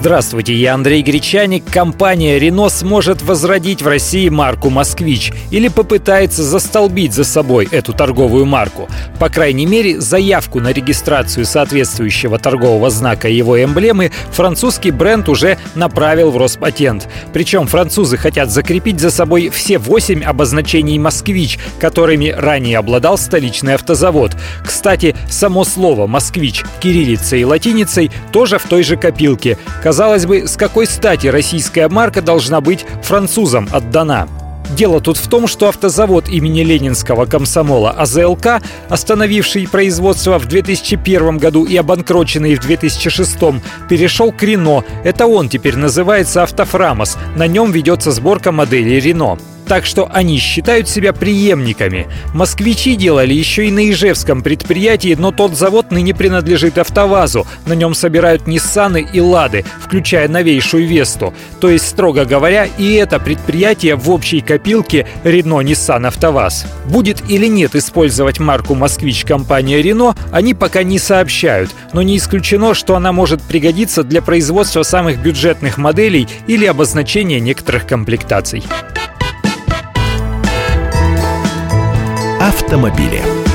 Здравствуйте, я Андрей Гречаник. Компания Renault сможет возродить в России марку «Москвич» или попытается застолбить за собой эту торговую марку. По крайней мере, заявку на регистрацию соответствующего торгового знака и его эмблемы французский бренд уже направил в Роспатент. Причем французы хотят закрепить за собой все восемь обозначений «Москвич», которыми ранее обладал столичный автозавод. Кстати, само слово «Москвич» кириллицей и латиницей тоже в той же копилке – Казалось бы, с какой стати российская марка должна быть французам отдана? Дело тут в том, что автозавод имени Ленинского комсомола АЗЛК, остановивший производство в 2001 году и обанкроченный в 2006, перешел к Рено. Это он теперь называется Автофрамос. На нем ведется сборка моделей Рено так что они считают себя преемниками. Москвичи делали еще и на Ижевском предприятии, но тот завод ныне принадлежит АвтоВАЗу. На нем собирают Ниссаны и Лады, включая новейшую Весту. То есть, строго говоря, и это предприятие в общей копилке Рено Nissan АвтоВАЗ. Будет или нет использовать марку «Москвич» компания Рено, они пока не сообщают, но не исключено, что она может пригодиться для производства самых бюджетных моделей или обозначения некоторых комплектаций. автомобиле.